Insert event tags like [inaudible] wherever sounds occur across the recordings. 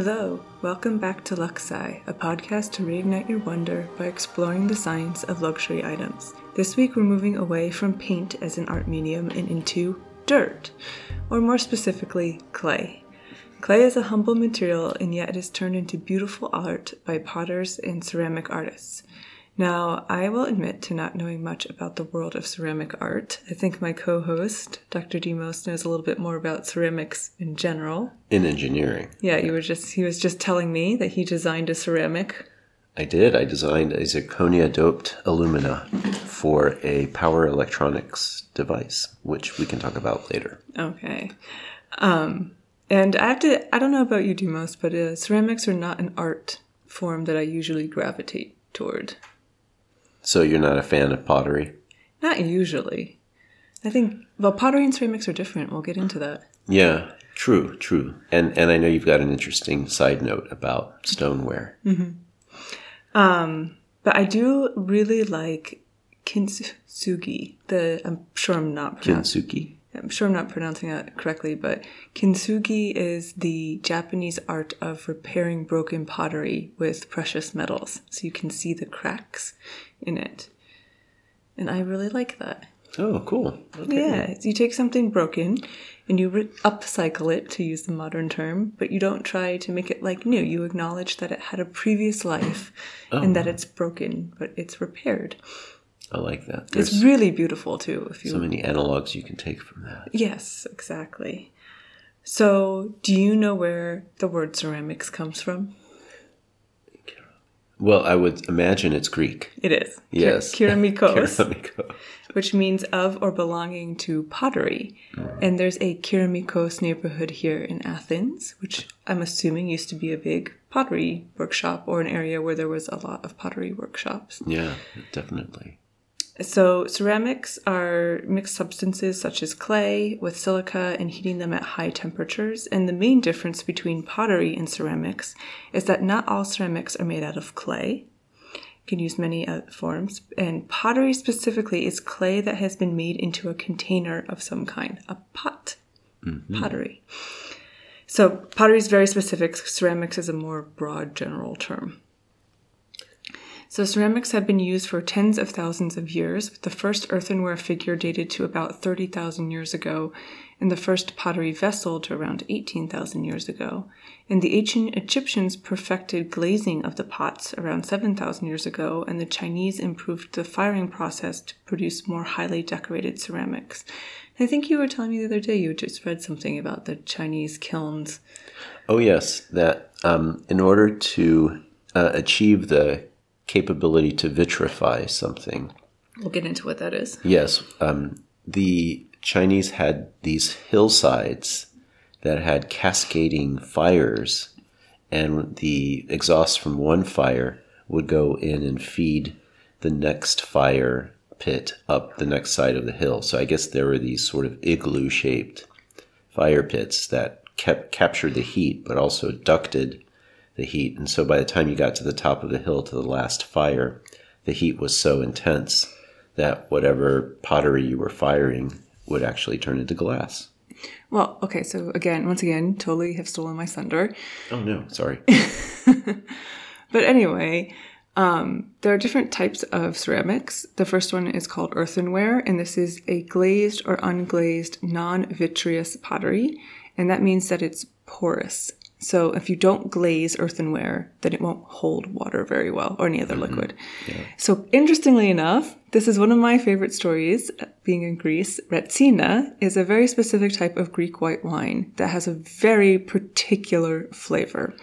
Hello, welcome back to Luxe Sci, a podcast to reignite your wonder by exploring the science of luxury items. This week we're moving away from paint as an art medium and into dirt, or more specifically, clay. Clay is a humble material and yet it is turned into beautiful art by potters and ceramic artists. Now, I will admit to not knowing much about the world of ceramic art. I think my co host, Dr. Demos, knows a little bit more about ceramics in general. In engineering. Yeah, you were just he was just telling me that he designed a ceramic. I did. I designed a zirconia doped alumina for a power electronics device, which we can talk about later. Okay. Um, and I have to, I don't know about you, Demos, but uh, ceramics are not an art form that I usually gravitate toward. So you're not a fan of pottery? Not usually. I think, well, pottery and ceramics are different. We'll get into that. Yeah, true, true. And and I know you've got an interesting side note about stoneware. Um, but I do really like kintsugi. The I'm sure I'm not pronouncing. Kintsugi. I'm sure I'm not pronouncing that correctly, but kintsugi is the Japanese art of repairing broken pottery with precious metals, so you can see the cracks in it. And I really like that. Oh, cool. Okay. Yeah, you take something broken and you re- upcycle it, to use the modern term, but you don't try to make it like new. You acknowledge that it had a previous life oh. and that it's broken, but it's repaired. I like that. It's really beautiful too. If you so many analogs you can take from that. yes, exactly. So, do you know where the word ceramics comes from? Well, I would imagine it's Greek. It is. Yes. [laughs] Keramikos. Keramiko. which means of or belonging to pottery. Mm. And there's a Keramikos neighborhood here in Athens, which I'm assuming used to be a big pottery workshop or an area where there was a lot of pottery workshops. Yeah, definitely. So, ceramics are mixed substances such as clay with silica and heating them at high temperatures. And the main difference between pottery and ceramics is that not all ceramics are made out of clay. You can use many uh, forms. And pottery specifically is clay that has been made into a container of some kind, a pot. Pottery. So, pottery is very specific, ceramics is a more broad general term. So ceramics have been used for tens of thousands of years, with the first earthenware figure dated to about 30,000 years ago, and the first pottery vessel to around 18,000 years ago. And the ancient Egyptians perfected glazing of the pots around 7,000 years ago, and the Chinese improved the firing process to produce more highly decorated ceramics. I think you were telling me the other day you just read something about the Chinese kilns. Oh, yes, that um, in order to uh, achieve the capability to vitrify something, We'll get into what that is. yes, um, the Chinese had these hillsides that had cascading fires, and the exhaust from one fire would go in and feed the next fire pit up the next side of the hill. So I guess there were these sort of igloo shaped fire pits that kept captured the heat but also ducted the heat. And so by the time you got to the top of the hill to the last fire, the heat was so intense that whatever pottery you were firing would actually turn into glass. Well, okay, so again, once again, totally have stolen my thunder. Oh no, sorry. [laughs] But anyway, um, there are different types of ceramics. The first one is called earthenware, and this is a glazed or unglazed non vitreous pottery, and that means that it's porous. So if you don't glaze earthenware, then it won't hold water very well or any other liquid. So interestingly enough, this is one of my favorite stories. uh, Being in Greece, Retsina is a very specific type of Greek white wine that has a very particular flavor.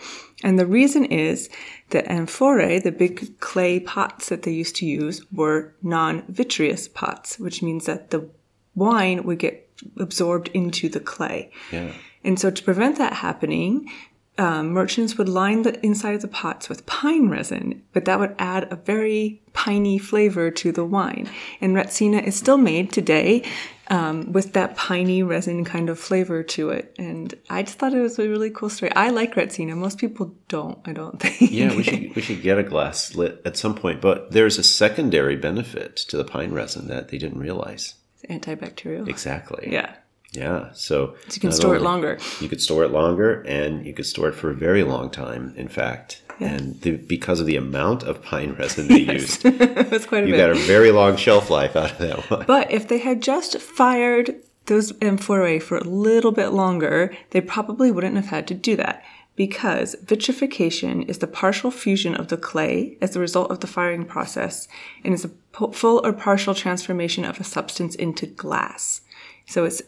And the reason is that amphorae, the big clay pots that they used to use, were non-vitreous pots, which means that the wine would get absorbed into the clay. Yeah. And so to prevent that happening, um, merchants would line the inside of the pots with pine resin, but that would add a very piney flavor to the wine. And Retsina is still made today um, with that piney resin kind of flavor to it. And I just thought it was a really cool story. I like Retsina. Most people don't, I don't think. Yeah, we should [laughs] we should get a glass lit at some point. But there's a secondary benefit to the pine resin that they didn't realize. Antibacterial. Exactly. Yeah. Yeah. So, So you can store it longer. You could store it longer, and you could store it for a very long time. In fact, and the, because of the amount of pine resin they [laughs] used, [laughs] That's quite a you bit. got a very long shelf life out of that one. But if they had just fired those amphorae for a little bit longer, they probably wouldn't have had to do that because vitrification is the partial fusion of the clay as a result of the firing process and is a full or partial transformation of a substance into glass. So it's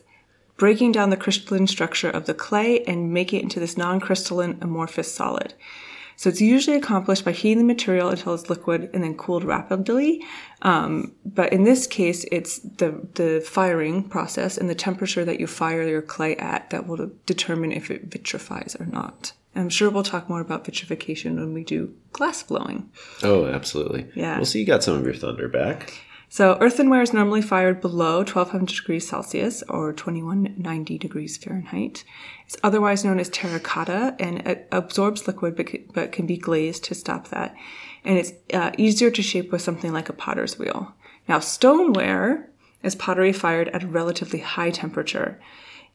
breaking down the crystalline structure of the clay and making it into this non-crystalline amorphous solid. So it's usually accomplished by heating the material until it's liquid and then cooled rapidly. Um, but in this case, it's the the firing process and the temperature that you fire your clay at that will determine if it vitrifies or not. I'm sure we'll talk more about vitrification when we do glass blowing. Oh, absolutely. Yeah. Well, so you got some of your thunder back. So earthenware is normally fired below 1200 degrees Celsius or 2190 degrees Fahrenheit. It's otherwise known as terracotta and it absorbs liquid but but can be glazed to stop that. And it's uh, easier to shape with something like a potter's wheel. Now stoneware is pottery fired at a relatively high temperature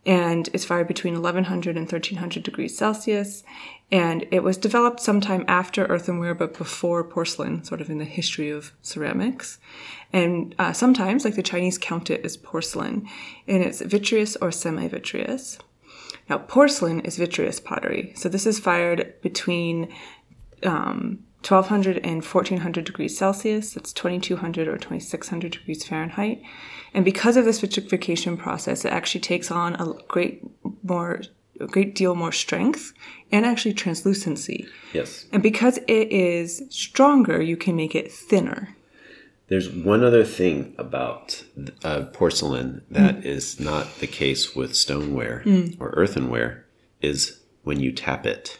and it's fired between 1100 and 1300 degrees Celsius. And it was developed sometime after earthenware, but before porcelain, sort of in the history of ceramics. And uh, sometimes, like the Chinese, count it as porcelain, and it's vitreous or semi-vitreous. Now, porcelain is vitreous pottery, so this is fired between um, 1200 and 1400 degrees Celsius. That's 2200 or 2600 degrees Fahrenheit. And because of this vitrification process, it actually takes on a great more, a great deal more strength and actually translucency. Yes. And because it is stronger, you can make it thinner. There's one other thing about uh, porcelain that is not the case with stoneware or earthenware is when you tap it.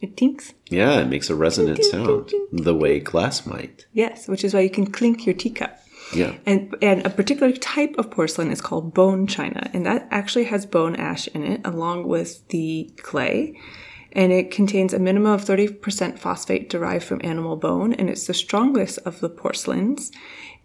It tinks. Yeah, it makes a resonant sound the way glass might. Yes, which is why you can clink your teacup. Yeah. And, and a particular type of porcelain is called bone china, and that actually has bone ash in it along with the clay. And it contains a minimum of 30% phosphate derived from animal bone, and it's the strongest of the porcelains.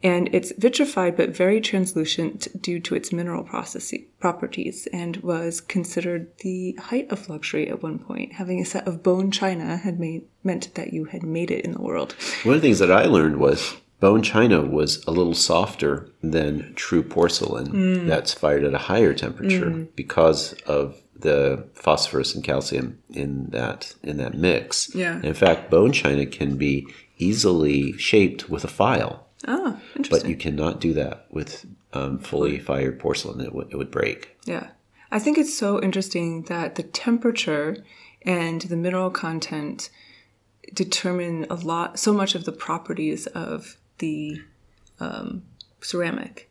And it's vitrified but very translucent due to its mineral processi- properties and was considered the height of luxury at one point. Having a set of bone china had made, meant that you had made it in the world. One of the things that I learned was bone china was a little softer than true porcelain mm. that's fired at a higher temperature mm. because of the phosphorus and calcium in that in that mix. Yeah. In fact, bone china can be easily shaped with a file, Oh, interesting. but you cannot do that with um, fully fired porcelain. It, would it would break. Yeah. I think it's so interesting that the temperature and the mineral content determine a lot, so much of the properties of the um, ceramic.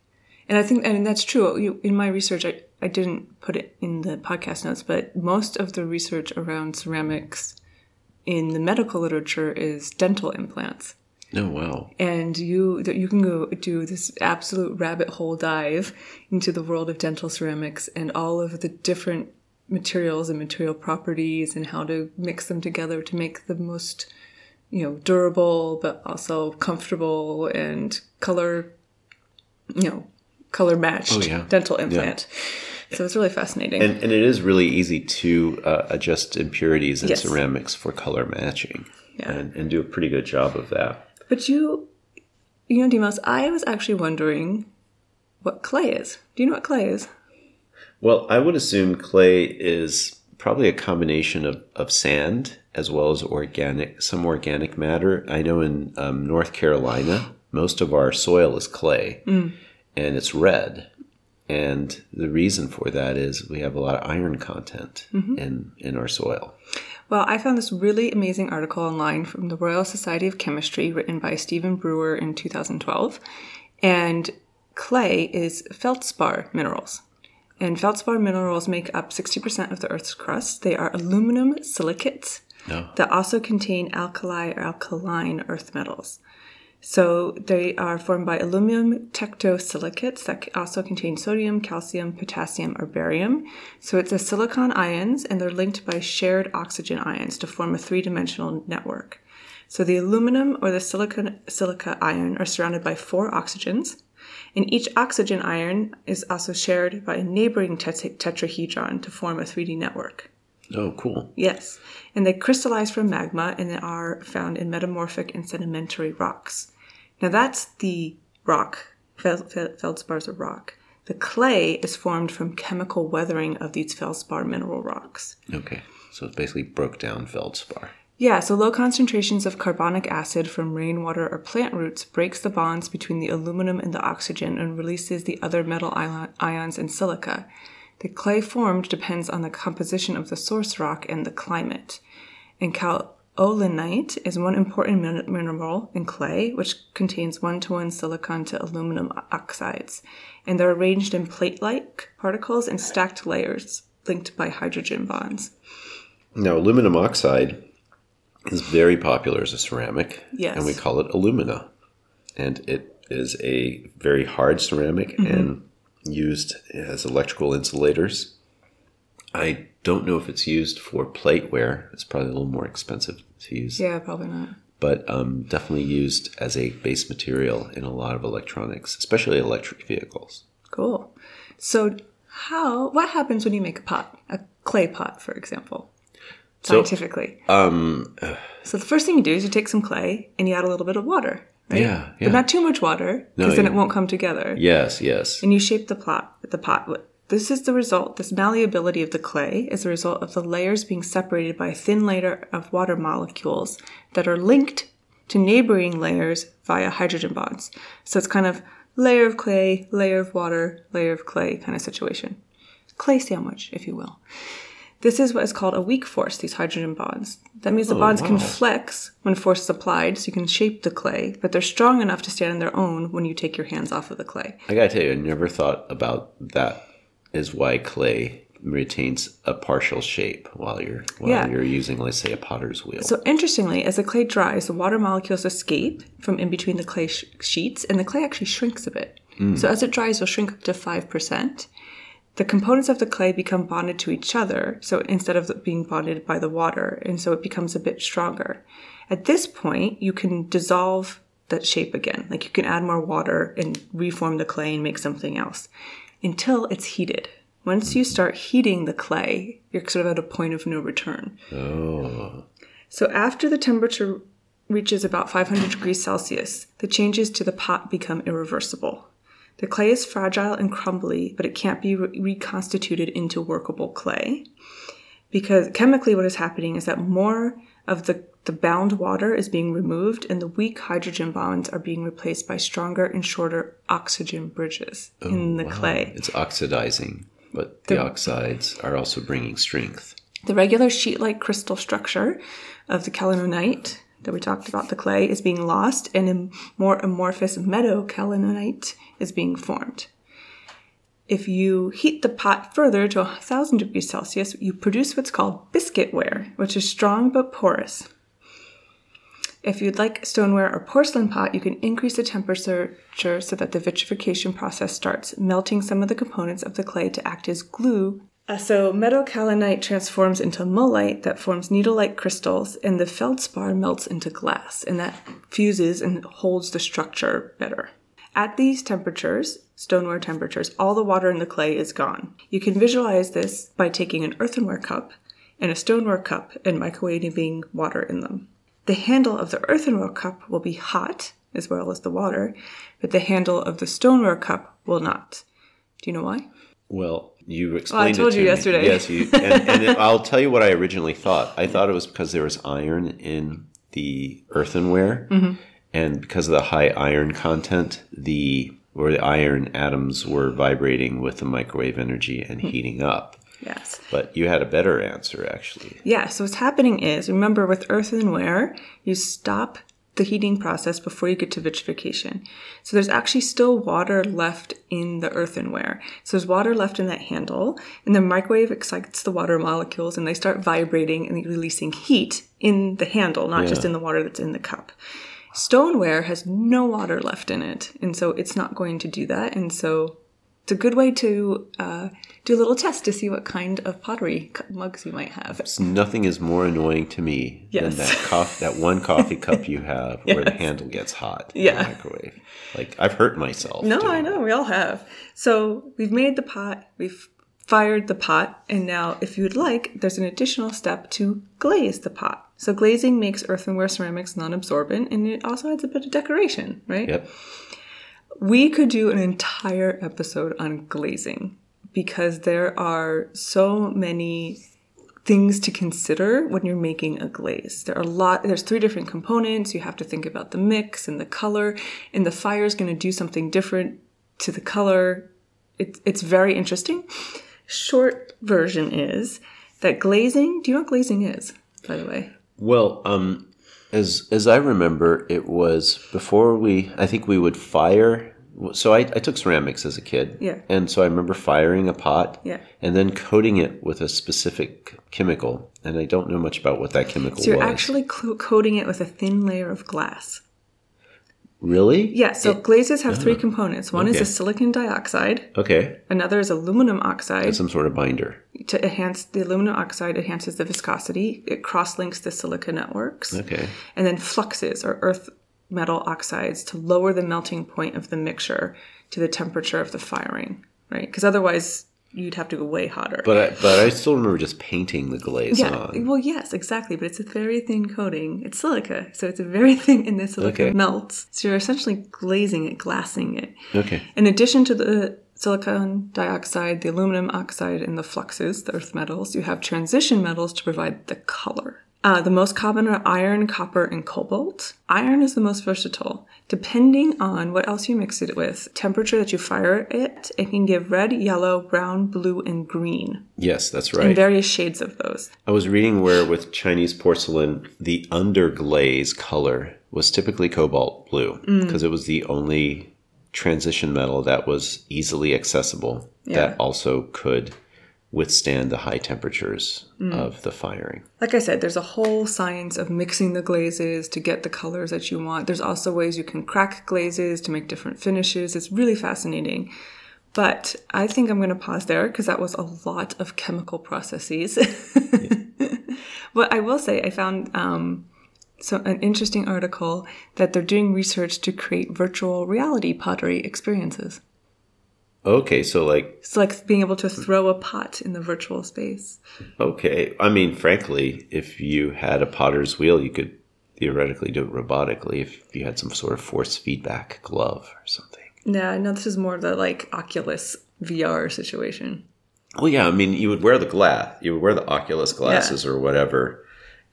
And I think, and that's true. You, in my research, I, I didn't put it in the podcast notes, but most of the research around ceramics in the medical literature is dental implants Oh wow! and you you can go do this absolute rabbit hole dive into the world of dental ceramics and all of the different materials and material properties and how to mix them together to make the most you know durable but also comfortable and color you know color matched Oh, yeah. dental implant so it's really fascinating And, and it is really easy to uh, adjust impurities in Yes. ceramics for color matching, Yeah. and, and do a pretty good job of that. but you you know Demos, I was actually wondering what clay is do you know what clay is Well, I would assume clay is probably a combination of, of sand as well as organic, some organic matter. I know in um, North Carolina, most of our soil is clay and it's red. And the reason for that is we have a lot of iron content mm-hmm. in, in our soil. Well, I found this really amazing article online from the Royal Society of Chemistry written by Stephen Breuer in 2012. And clay is feldspar minerals. And feldspar minerals make up 60% of the Earth's crust. They are aluminum silicates No. that also contain alkali or alkaline earth metals. So they are formed by aluminum tectosilicates that also contain sodium, calcium, potassium, or barium. So it's a silicon ions, and they're linked by shared oxygen ions to form a three-dimensional network. So the aluminum or the silicon, silica ion are surrounded by four oxygens, And each oxygen ion is also shared by a neighboring tet- tetrahedron to form a 3D network. Oh, cool. Yes. And they crystallize from magma and they are found in metamorphic and sedimentary rocks. Now that's the rock. Fel- fel- feldspars are rock. The clay is formed from chemical weathering of these feldspar mineral rocks. Okay. So it's basically broke down feldspar. Yeah, so low concentrations of carbonic acid from rainwater or plant roots breaks the bonds between the aluminum and the oxygen and releases the other metal ion- ions and silica. The clay formed depends on the composition of the source rock and the climate. And kaolinite is one important min- mineral in clay, which contains one to one silicon to aluminum oxides. And they're arranged in plate like particles in stacked layers linked by hydrogen bonds. Now, aluminum oxide is very popular as a ceramic. Yes. And we call it alumina. And it is a very hard ceramic Mm-hmm. and used as electrical insulators. I don't know if it's used for plateware. It's probably a little more expensive to use. Yeah, probably not. But um, definitely used as a base material in a lot of electronics, especially electric vehicles. Cool. So, how? What happens when you make a pot, a clay pot, for example, So- scientifically? Um, So the first thing you do is you take some clay and you add a little bit of water, right? Yeah, yeah. But not too much water, because No, then yeah. it won't come together. yes, yes. And you shape the plot, the pot. This is the result. This malleability of the clay is the result of the layers being separated by a thin layer of water molecules that are linked to neighboring layers via hydrogen bonds. So it's kind of layer of clay, layer of water, layer of clay kind of situation. Clay sandwich, if you will. This is what is called a weak force, these hydrogen bonds. That means the oh, bonds can flex when force is applied, so you can shape the clay, but they're strong enough to stand on their own when you take your hands off of the clay. I gotta tell you, I never thought about that. Is why clay retains a partial shape while you're while Yeah. you're using, let's say, a potter's wheel. So interestingly, as the clay dries, the water molecules escape from in between the clay sh- sheets, and the clay actually shrinks a bit. Hmm. So as it dries, it'll shrink up to five percent. The components of the clay become bonded to each other, so instead of being bonded by the water, and so it becomes a bit stronger. At this point, you can dissolve that shape again. Like you can add more water and reform the clay and make something else until it's heated. Once you start heating the clay, you're sort of at a point of no return. oh, So after the temperature reaches about 500 degrees Celsius, the changes to the pot become irreversible. The clay is fragile and crumbly, but it can't be re- reconstituted into workable clay. Because chemically, what is happening is that more of the, the bound water is being removed, and the weak hydrogen bonds are being replaced by stronger and shorter oxygen bridges oh, in the clay. it's oxidizing, but the oxides are also bringing strength. The regular sheet-like crystal structure of the kaolinite that we talked about, the clay, is being lost, and a more amorphous metakaolinite is being formed. If you heat the pot further to 1000 degrees Celsius, you produce what's called biscuitware, which is strong but porous. If you'd like stoneware or porcelain pot, you can increase the temperature so that the vitrification process starts, melting some of the components of the clay to act as glue. Uh, so metakaolinite transforms into mullite that forms needle-like crystals, and the feldspar melts into glass, and that fuses and holds the structure better. At these temperatures, stoneware temperatures, all the water in the clay is gone. You can visualize this by taking an earthenware cup and a stoneware cup and microwaving water in them. The handle of the earthenware cup will be hot, as well as the water, but the handle of the stoneware cup will not. Do you know why? Well, you explained told it to you me. yesterday. Yes, you, and, and [laughs] it- I'll tell you what I originally thought. I thought it was because there was iron in the earthenware, Mm-hmm. and because of the high iron content, the where the iron atoms were vibrating with the microwave energy and Mm-hmm. heating up. Yes. But you had a better answer, actually. Yeah, so what's happening is, remember with earthenware, you stop the heating process before you get to vitrification. So there's actually still water left in the earthenware. So there's water left in that handle, and the microwave excites the water molecules and they start vibrating and releasing heat in the handle, not just in the water that's in the cup. Stoneware has no water left in it, and so it's not going to do that, and so It's a good way to uh, do a little test to see what kind of pottery mugs you might have. Nothing is more annoying to me Yes. than that coff- that one coffee [laughs] cup you have where the handle gets hot in the microwave. Like I've hurt myself. No, I know we all have. So we've made the pot, we've fired the pot, and now, if you would like, there's an additional step to glaze the pot. So glazing makes earthenware ceramics non-absorbent, and it also adds a bit of decoration, right? Yep. We could do an entire episode on glazing because there are so many things to consider when you're making a glaze. There are a lot there's three different components. You have to think about the mix and the color, and the fire is going to do something different to the color. It's it's very interesting. Short version is that glazing, do you know what glazing is, by the way? Well, um, as as I remember, it was before we. I think we would fire. So I, I took ceramics as a kid. Yeah. And so I remember firing a pot. Yeah. And then coating it with a specific chemical, and I don't know much about what that chemical So you're was. actually coating it with a thin layer of glass. Really? Yeah, so glazes have three ah, components. One is a silicon dioxide, Okay. another is aluminum oxide. Some sort of binder. To enhance the aluminum oxide enhances the viscosity. It cross-links the silica networks. Okay. And then fluxes or earth metal oxides to lower the melting point of the mixture to the temperature of the firing, right? Because otherwise you'd have to go way hotter. But I, but I still remember just painting the glaze yeah, on. well, yes, exactly. But it's a very thin coating. It's silica, so it's a very [laughs] thin, and the silica Okay. melts. So you're essentially glazing it, glassing it. Okay. In addition to the silicon dioxide, the aluminum oxide, and the fluxes, the earth metals, you have transition metals to provide the color. Uh, the most common are iron, copper, and cobalt. Iron is the most versatile. Depending on what else you mix it with, temperature that you fire it, it can give red, yellow, brown, blue, and green, Yes, that's and right. various shades of those. I was reading where with Chinese porcelain, the underglaze color was typically cobalt blue Mm. because it was the only transition metal that was easily accessible Yeah. that also could withstand the high temperatures Mm. of the firing. Like I said, there's a whole science of mixing the glazes to get the colors that you want. There's also ways you can crack glazes to make different finishes. It's really fascinating. But I think I'm going to pause there because that was a lot of chemical processes. [laughs] but I will say, I found um, so an interesting article that they're doing research to create virtual reality pottery experiences. Okay, so like It's like being able to throw a pot in the virtual space. okay, I mean frankly, if you had a potter's wheel, you could theoretically do it robotically if you had some sort of force feedback glove or something. Yeah, no, this is more the like Oculus VR situation. Well, yeah, I mean, you would wear the glass, you would wear the Oculus glasses or whatever,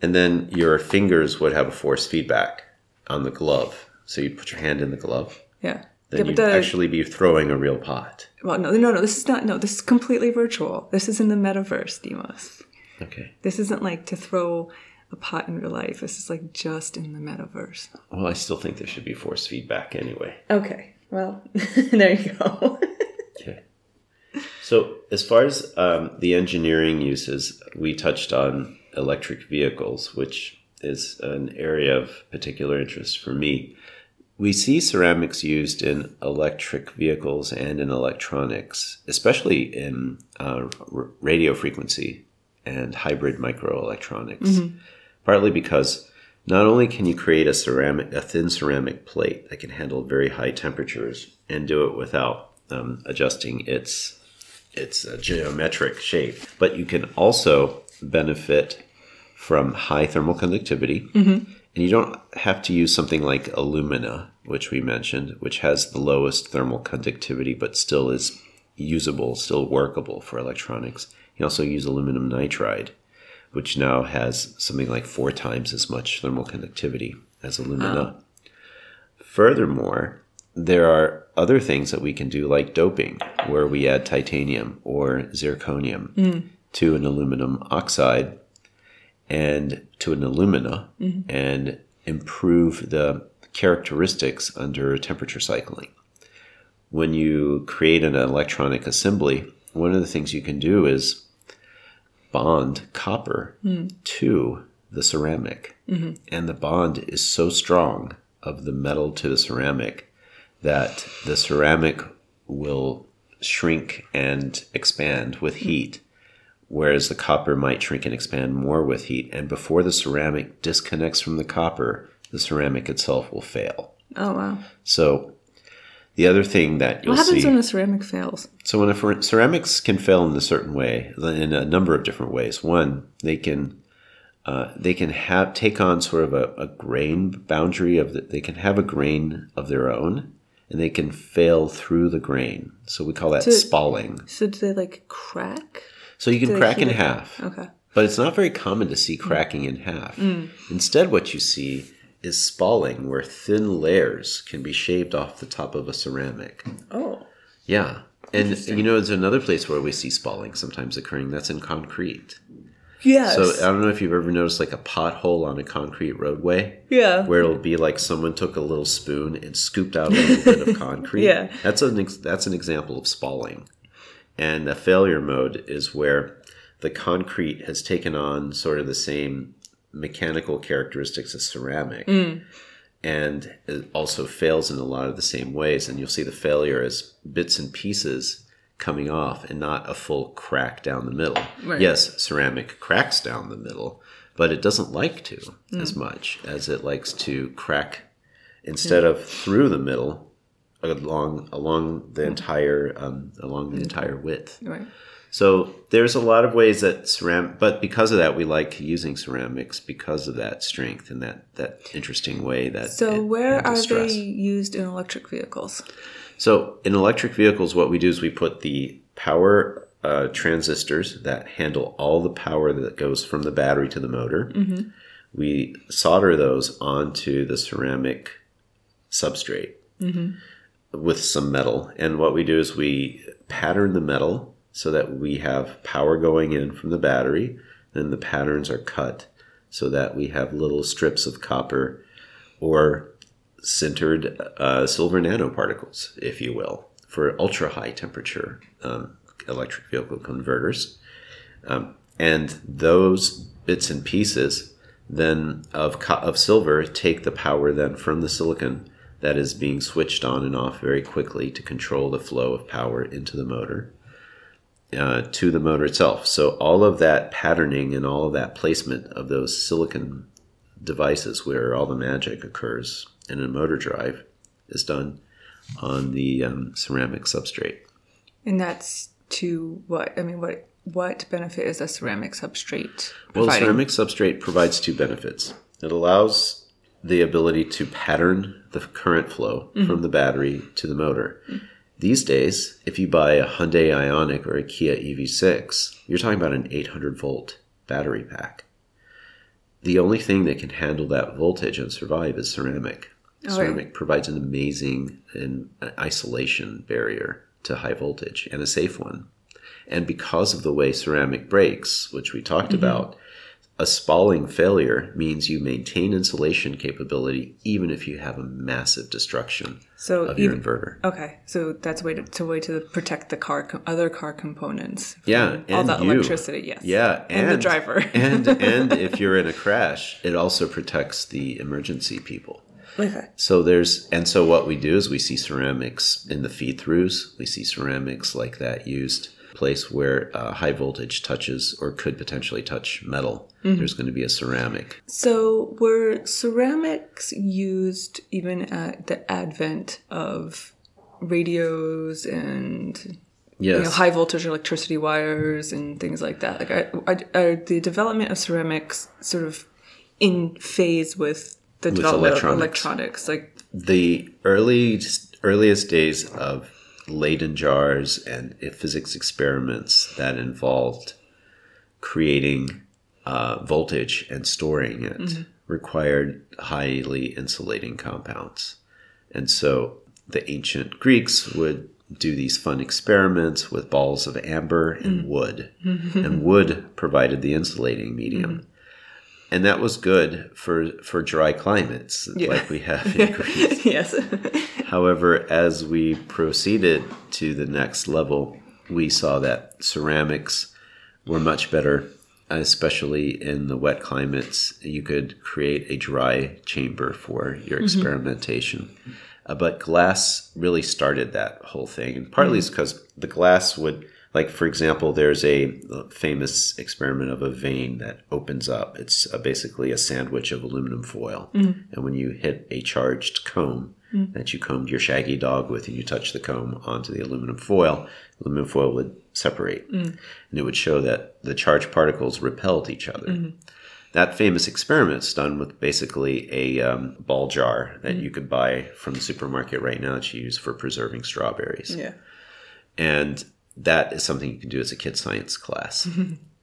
and then your fingers would have a force feedback on the glove. So you'd put your hand in the glove, Yeah. Then yeah, you'd the actually be throwing a real pot. well, no, no, no. This is not. No, this is completely virtual. This is in the metaverse, Demos. Okay. This isn't like to throw a pot in real life. This is like just in the metaverse. Well, I still think there should be force feedback anyway. Okay. Well, [laughs] there you go. Okay. So, as far as um, the engineering uses, we touched on electric vehicles, which is an area of particular interest for me. We see ceramics used in electric vehicles and in electronics, especially in uh, r- radio frequency and hybrid microelectronics. Partly because not only can you create a ceramic, a thin ceramic plate that can handle very high temperatures and do it without um, adjusting its its uh, geometric shape, but you can also benefit from high thermal conductivity. And you don't have to use something like alumina, which we mentioned, which has the lowest thermal conductivity but still is usable, still workable for electronics. You also use aluminum nitride, which now has something like four times as much thermal conductivity as alumina. Furthermore, there are other things that we can do, like doping, where we add titanium or zirconium hmm. to an aluminum oxide and to an alumina mm-hmm. and improve the characteristics under temperature cycling. When you create an electronic assembly, one of the things you can do is bond copper hmm. to the ceramic. Mm-hmm. And the bond is so strong of the metal to the ceramic that the ceramic will shrink and expand with hmm. heat, whereas the copper might shrink and expand more with heat. And before the ceramic disconnects from the copper, the ceramic itself will fail. Oh wow. So the other thing that you'll What happens see. when a ceramic fails? So when a cer- ceramics can fail in a certain way, in a number of different ways. One, they can uh, they can have take on sort of a, a grain boundary of the, they can have a grain of their own, and they can fail through the grain. So we call that To- spalling. So do they like crack? So you can do crack in half, Okay. but it's not very common to see cracking in half. Instead, what you see is spalling, where thin layers can be shaved off the top of a ceramic. Oh. Yeah. And you know, there's another place where we see spalling sometimes occurring. That's in concrete. Yes. So I don't know if you've ever noticed like a pothole on a concrete roadway yeah. where it'll be like someone took a little spoon and scooped out a little bit of [laughs] concrete. Yeah. That's an ex- that's an example of spalling. And a failure mode is where the concrete has taken on sort of the same mechanical characteristics as ceramic. Mm. And it also fails in a lot of the same ways. And you'll see the failure as bits and pieces coming off and not a full crack down the middle. Right. Yes, ceramic cracks down the middle, but it doesn't like to mm. as much as it likes to crack instead of through the middle along along the entire um, along the entire width. Right. So there's a lot of ways that ceramic, but because of that, we like using ceramics because of that strength and that that interesting way that. So it where are stress. they used in electric vehicles? So in electric vehicles, what we do is we put the power uh, transistors that handle all the power that goes from the battery to the motor. We solder those onto the ceramic substrate with some metal. And what we do is we pattern the metal so that we have power going in from the battery. Then the patterns are cut so that we have little strips of copper or sintered uh, silver nanoparticles, if you will, for ultra high temperature um, electric vehicle converters. Um, and those bits and pieces then of, co- of silver take the power then from the silicon that is being switched on and off very quickly to control the flow of power into the motor uh, to the motor itself. So all of that patterning and all of that placement of those silicon devices where all the magic occurs in a motor drive is done on the um, ceramic substrate. And that's to what? I mean, what what benefit is a ceramic substrate Well, the ceramic substrate provides two benefits. It allows the ability to pattern the current flow mm-hmm. from the battery to the motor. These days, if you buy a Hyundai Ioniq or a Kia EV6, you're talking about an 800 volt battery pack. The only thing that can handle that voltage and survive is ceramic. Oh, ceramic provides an amazing an uh, isolation barrier to high voltage and a safe one. And because of the way ceramic breaks, which we talked mm-hmm. about, a spalling failure means you maintain insulation capability even if you have a massive destruction so of your even, inverter. okay, so that's a way to, to way to protect the car com- other car components. Yeah, all and that you. electricity. Yes. Yeah, and, the driver. [laughs] and [laughs] and if you're in a crash, it also protects the emergency people. okay. So there's and so what we do is we see ceramics in the feed throughs. We see ceramics like that used place where uh, high voltage touches or could potentially touch metal. There's going to be a ceramic. So were ceramics used even at the advent of radios and Yes. you know, high voltage electricity wires and things like that? Like, are, are, the development of ceramics sort of in phase with the development electronics. of electronics? Like, the early earliest days of Leyden jars and physics experiments that involved creating uh, voltage and storing it mm-hmm. required highly insulating compounds. And so the ancient Greeks would do these fun experiments with balls of amber and mm-hmm. wood. Mm-hmm. and wood provided the insulating medium. And that was good for, for dry climates like we have in [laughs] Greece. yes. However, as we proceeded to the next level, we saw that ceramics were much better, especially in the wet climates. You could create a dry chamber for your experimentation. Uh, but glass really started that whole thing, and partly it's because the glass would, like for example, there's a famous experiment of a vein that opens up. It's uh basically a sandwich of aluminum foil, mm-hmm. and when you hit a charged comb mm-hmm. that you combed your shaggy dog with, and you touch the comb onto the aluminum foil, aluminum foil would separate, mm-hmm. and it would show that the charged particles repelled each other. That famous experiment is done with basically a um, ball jar that you could buy from the supermarket right now that you use for preserving strawberries. Yeah. And that is something you can do as a kid science class.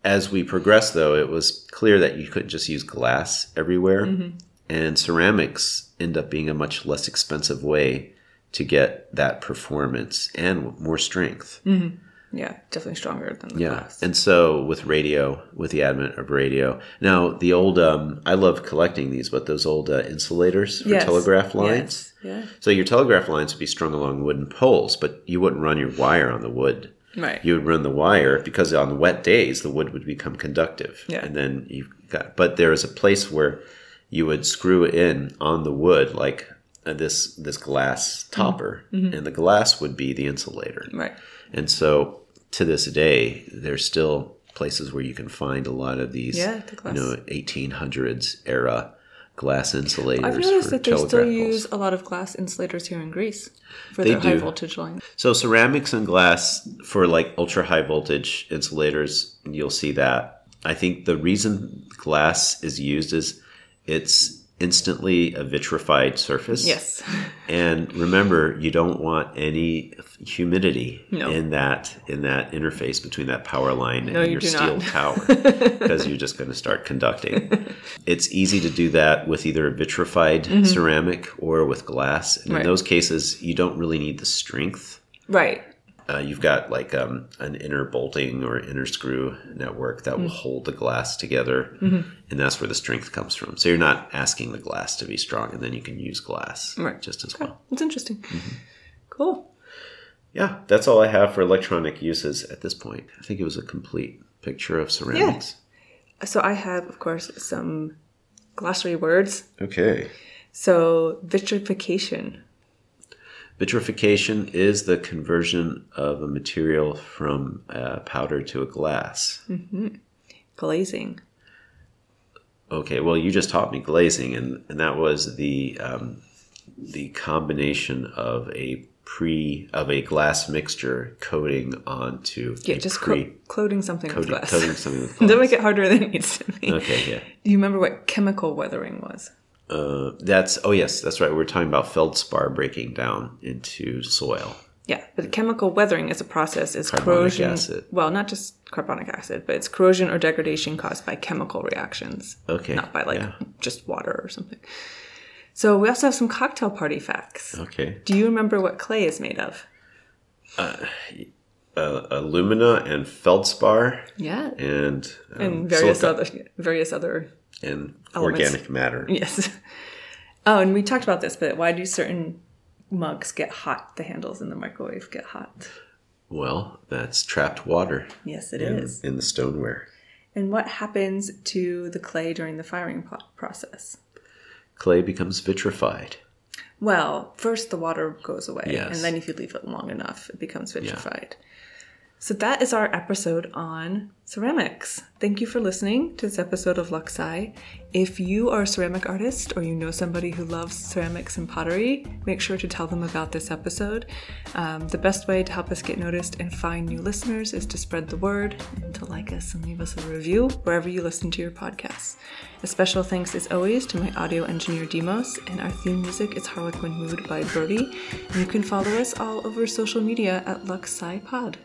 as we progressed, though, it was clear that you couldn't just use glass everywhere. And ceramics end up being a much less expensive way to get that performance and more strength. Yeah, definitely stronger than the Yeah. glass. And so with radio, with the advent of radio, now the old, um, I love collecting these, but those old uh, insulators for Yes. telegraph lines. Yes. Yeah. So your telegraph lines would be strung along wooden poles, but you wouldn't run your wire on the wood. Right. You would run the wire because on wet days the wood would become conductive. Yeah. And then you got, but there is a place where you would screw it in on the wood like uh, this this glass topper, Mm-hmm. and the glass would be the insulator. right. And so to this day, there's still places where you can find a lot of these, Yeah, the you know, 1800s era glass insulators. I've noticed that they still poles. use a lot of glass insulators here in Greece for They their high voltage lines. So ceramics and glass for like ultra high voltage insulators, you'll see that. I think the reason glass is used is it's instantly a vitrified surface. Yes. [laughs] And remember, you don't want any humidity No. in that in that interface between that power line No, and you your steel not. tower [laughs] because you're just going to start conducting. [laughs] it's easy to do that with either a vitrified ceramic or with glass. And Mm-hmm. Right. in those cases, you don't really need the strength. Right. Uh, you've got like um, an inner bolting or inner screw network that will Mm-hmm. hold the glass together, and that's where the strength comes from. So you're not asking the glass to be strong, and then you can use glass Right. just as well. It's interesting. Mm-hmm. Cool. Yeah, that's all I have for electronic uses at this point. I think it was a complete picture of ceramics. So I have, of course, some glossary words. Okay. So vitrification. Vitrification is the conversion of a material from a powder to a glass. Glazing. Okay, well, you just taught me glazing, and, and that was the um, the combination of a pre of a glass mixture coating onto Yeah, just pre co- coating something with glass. coating something with glass. [laughs] Don't make it harder than it needs to be. Okay, yeah. Do you remember what chemical weathering was? Uh, that's oh yes, that's right. We are talking about feldspar breaking down into soil. Yeah, but chemical weathering as a process is Carbonic corrosion. acid. Well, not just carbonic acid, but it's corrosion or degradation caused by chemical reactions, Okay, not by like yeah. just water or something. So we also have some cocktail party facts. Okay, Do you remember what clay is made of? uh, alumina and feldspar Yeah, and um, and various silica other various other and elements. organic matter. yes. [laughs] Oh, and we talked about this, but why do certain mugs get hot? The handles in the microwave get hot. Well, that's trapped water Yes, it in, is. in the stoneware. And what happens to the clay during the firing process? Clay becomes vitrified. Well, first the water goes away, Yes. and then if you leave it long enough, it becomes vitrified. So that is our episode on ceramics. Thank you for listening to this episode of Luxe Sci. If you are a ceramic artist or you know somebody who loves ceramics and pottery, make sure to tell them about this episode. Um, the best way to help us get noticed and find new listeners is to spread the word and to like us and leave us a review wherever you listen to your podcasts. A special thanks, as always, to my audio engineer Demos, and our theme music is Harlequin Mood by Burdy. And you can follow us all over social media at Luxe Sci Pod.